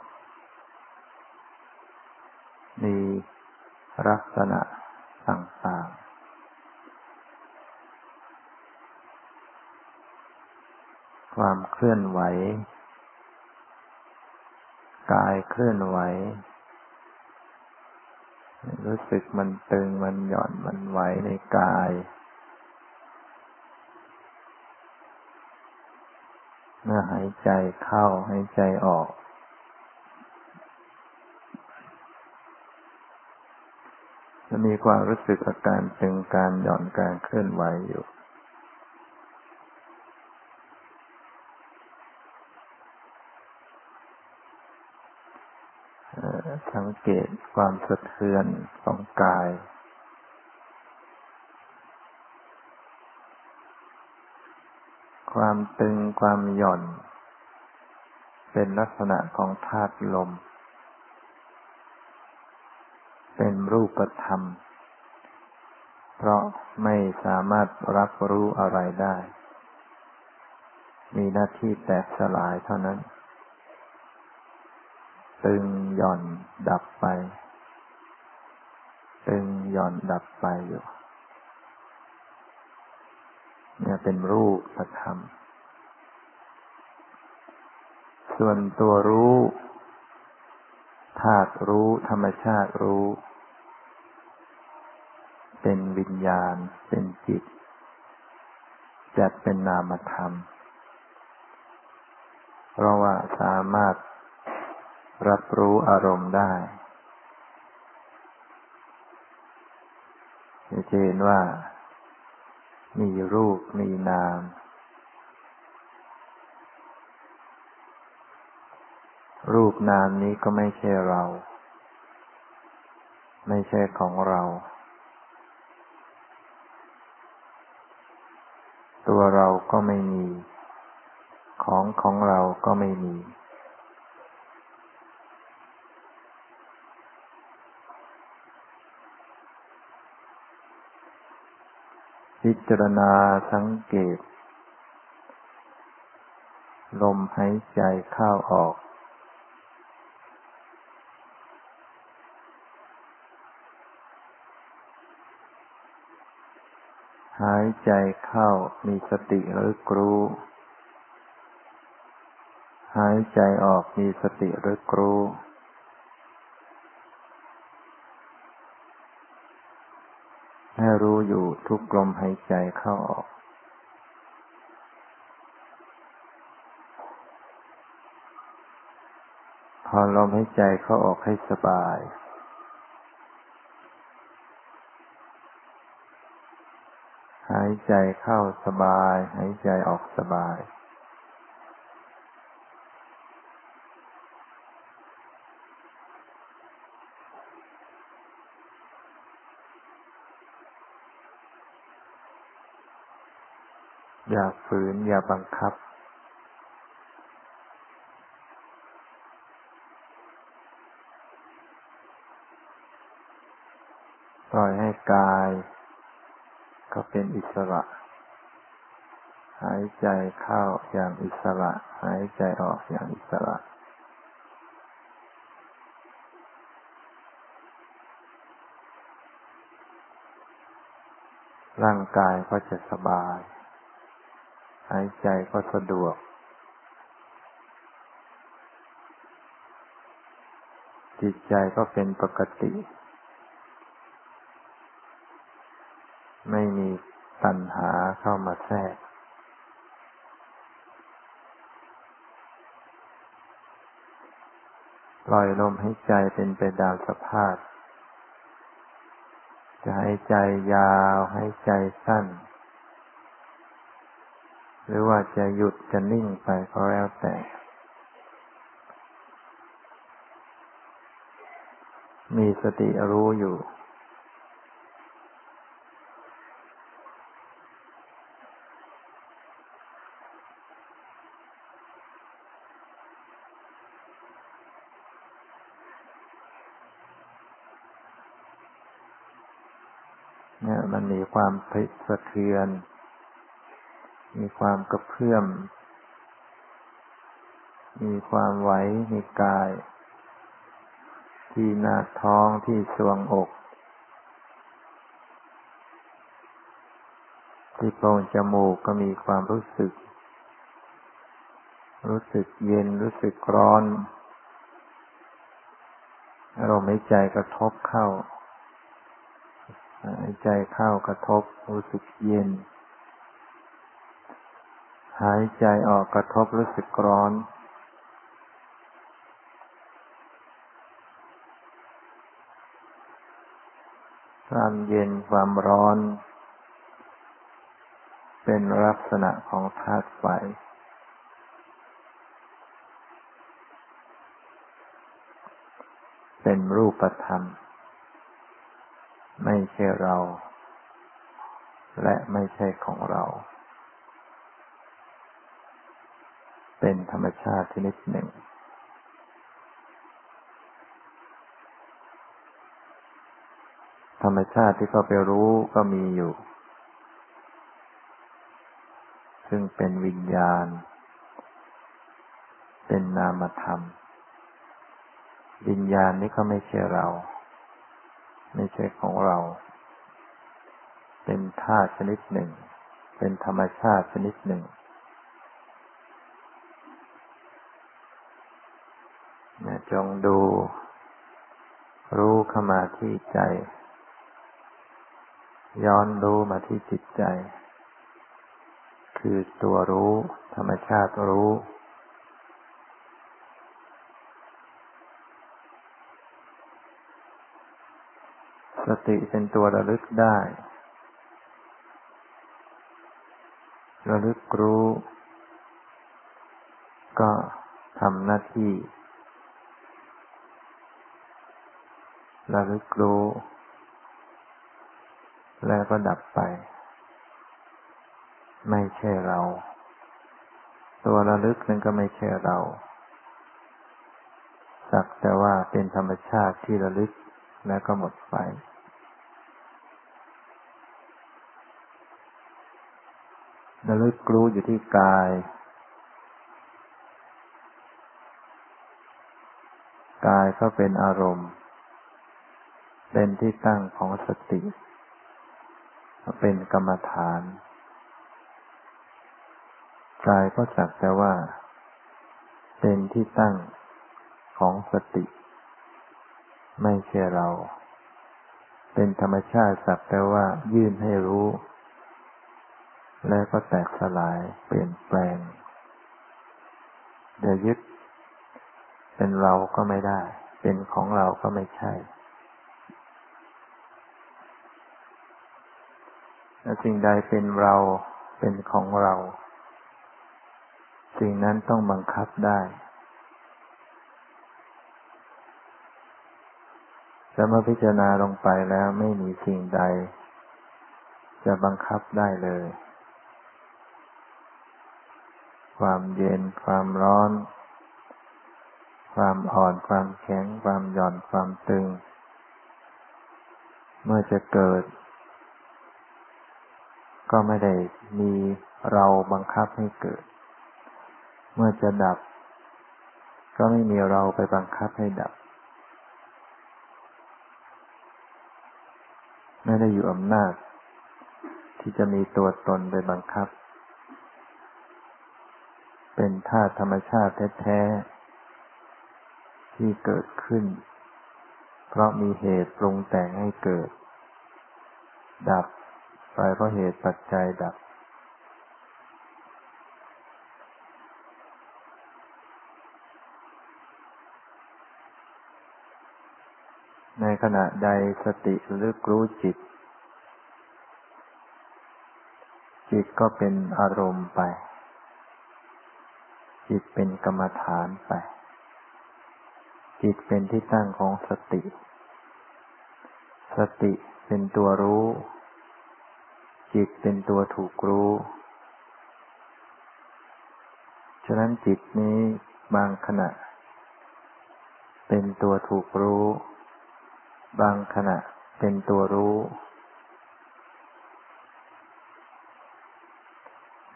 มีลักษณะต่างๆความเคลื่อนไหว กายเคลื่อนไหว รู้สึกมันตึงมันหย่อนมันไหวในกาย เมื่อหายใจเข้าหายใจออก จะมีความรู้สึกอาการตึงการหย่อนการเคลื่อนไหวอยู่ สังเกตความสะเทือนของกาย ความตึงความหย่อน เป็นลักษณะของธาตุลม เป็นรูปธรรม เพราะไม่สามารถรับรู้อะไรได้ มีหน้าที่แตกสลายเท่านั้น ตึงหย่อนดับไป ตึงหย่อนดับไปอยู่เนี่ยเป็นรูปธรรม ส่วนตัวรู้ธาตุรู้ธรรมชาติรู้ เป็นวิญญาณ เป็นจิต จัดเป็นนามธรรม เพราะว่าสามารถ รับรู้อารมณ์ได้จะเห็นว่า มีรูปมีนาม รูปนามนี้ก็ไม่ใช่เรา ไม่ใช่ของเรา ตัวเราก็ไม่มี ของของเราก็ไม่มี พิจารณาสังเกต ลมหายใจเข้าออก หายใจเข้ามีสติหรือกรู้ หายใจออกมีสติหรือกรู้ ให้รู้อยู่ทุกลมหายใจเข้าออก พอลมหายใจเข้าออกให้สบาย หายใจเข้าสบาย หายใจออกสบาย อย่าฝืน อย่าบังคับ ปล่อยให้กาย ก็เป็นอิสระ หายใจเข้าอย่างอิสระ หายใจออกอย่างอิสระร่างกายก็จะสบาย หายใจก็สะดวก จิตใจก็เป็นปกติ ไม่มีปัญหาเข้ามาแทรกปล่อยลมให้ใจเป็นไปตามสภาพ จะให้ใจยาวให้ใจสั้น หรือว่าจะหยุดจะนิ่งไปก็แล้วแต่ มีสติรู้อยู่ เนี่ยมันมีความพิสะเทือน มีความกระเพื่อม มีความไหวในกาย ที่หน้าท้องที่สวงอก ที่โพรงจมูกก็มีความรู้สึก รู้สึกเย็นรู้สึกร้อนอารมณ์ในใจกระทบเข้าหายใจเข้ากระทบรู้สึกเย็น หายใจออกกระทบรู้สึกร้อน ความเย็นความร้อน เป็นลักษณะของธาตุไฟ เป็นรูปธรรม ไม่ใช่เรา และไม่ใช่ของเรา เป็นธรรมชาติชนิดหนึ่ง ธรรมชาติที่เขาไปรู้ก็มีอยู่ ซึ่งเป็นวิญญาณ เป็นนามธรรม วิญญาณนี้ก็ไม่ใช่เรา ไม่ใช่ของเรา เป็นธาตุชนิดหนึ่ง เป็นธรรมชาติชนิดหนึ่ง จงดู รู้เข้ามาที่ใจ ย้อนรู้มาที่จิตใจ คือตัวรู้ ธรรมชาติรู้ สติเป็นตัวระลึกได้ระลึกรู้ ก็ทำหน้าที่ ระลึกรู้ แล้วก็ดับไป ไม่ใช่เรา ตัวระลึกนั้นก็ไม่ใช่เรา สักแต่ว่าเป็นธรรมชาติที่ระลึกแล้วก็หมดไประลึกรู้อยู่ที่กาย กายก็เป็นอารมณ์ เป็นที่ตั้งของสติ เป็นกรรมฐานกายก็สักแต่ว่า เป็นที่ตั้งของสติ ไม่ใช่เรา เป็นธรรมชาติสักแต่ว่ายื่นให้รู้ แล้วก็แตกสลายเปลี่ยนแปลงเดี๋ยวยึด เป็นเราก็ไม่ได้ เป็นของเราก็ไม่ใช่ สิ่งใดเป็นเราเป็นของเรา สิ่งนั้นต้องบังคับได้แต่เมื่อพิจารณาลงไปแล้วไม่มีสิ่งใด จะบังคับได้เลย ความเย็น ความร้อน ความอ่อน ความแข็ง ความหย่อน ความตึง เมื่อจะเกิด ก็ไม่ได้มีเราบังคับให้เกิด เมื่อจะดับ ก็ไม่มีเราไปบังคับให้ดับ ไม่ได้อยู่อำนาจ ที่จะมีตัวตนไปบังคับ เป็นธาตุธรรมชาติแท้ๆที่เกิดขึ้น เพราะมีเหตุปรุงแต่งให้เกิด ดับ ไปเพราะเหตุปัจจัยดับ ในขณะใดสติลึกรู้จิต จิตก็เป็นอารมณ์ไป จิตเป็นกรรมฐานไป จิตเป็นที่ตั้งของสติ สติเป็นตัวรู้ จิตเป็นตัวถูกรู้ ฉะนั้นจิตนี้บางขณะ เป็นตัวถูกรู้ บางขณะเป็นตัวรู้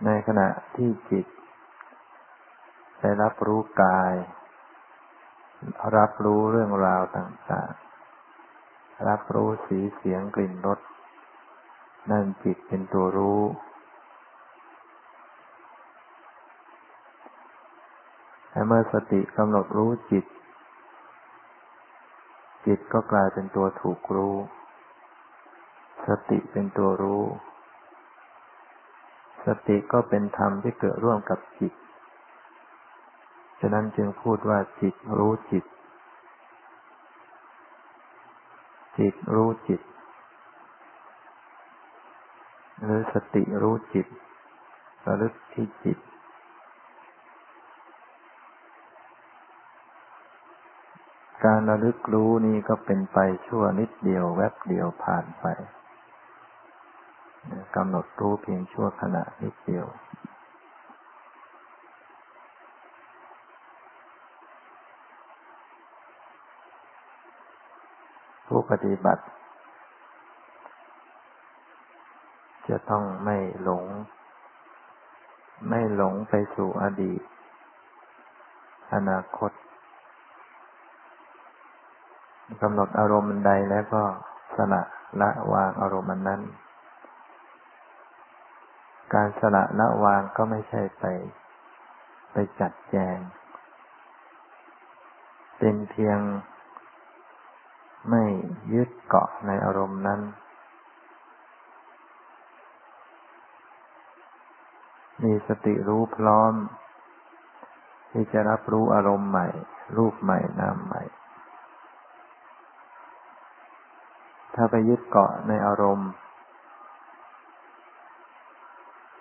ในขณะที่จิตได้รับรู้กาย รับรู้เรื่องราวต่างๆ รับรู้สีเสียงกลิ่นรส นั่นจิตเป็นตัวรู้แต่เมื่อสติกำหนดรู้จิต จิตก็กลายเป็นตัวถูกรู้ สติเป็นตัวรู้ สติก็เป็นธรรมที่เกิดร่วมกับจิต ฉะนั้นจึงพูดว่าจิตรู้จิต จิตรู้จิต หรือสติรู้จิตระลึกที่จิต การระลึกรู้นี้ก็เป็นไปชั่วนิดเดียวแวบเดียวผ่านไปกำหนดรู้เพียงชั่วขณะนิดเดียว ผู้ปฏิบัติ จะ ต้องไม่หลง ไม่หลงไปสู่อดีต อนาคตกำหนดอารมณ์ใดแล้วก็สละละวางอารมณ์นั้น การสละละวางก็ไม่ใช่ไป ไปจัดแจง เป็นเพียงไม่ยึดเกาะในอารมณ์นั้น มีสติรู้พร้อม ที่จะรับรู้อารมณ์ใหม่ รูปใหม่นามใหม่ ถ้าไปยึดเกาะในอารมณ์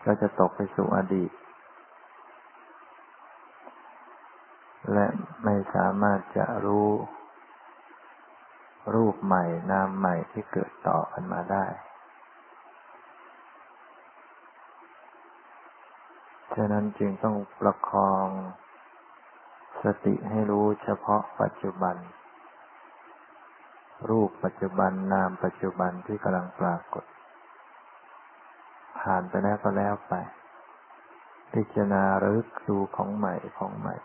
ก็จะตกไปสู่อดีต และไม่สามารถจะรู้รูปใหม่นามใหม่ที่เกิดต่อกันมาได้ ฉะนั้นจึงต้องประคองสติให้รู้เฉพาะปัจจุบัน รูปปัจจุบันนามปัจจุบันที่กำลังปรากฏ ผ่านไปแล้วก็แล้วไป พิจารณาหรือดูของใหม่ของใหม่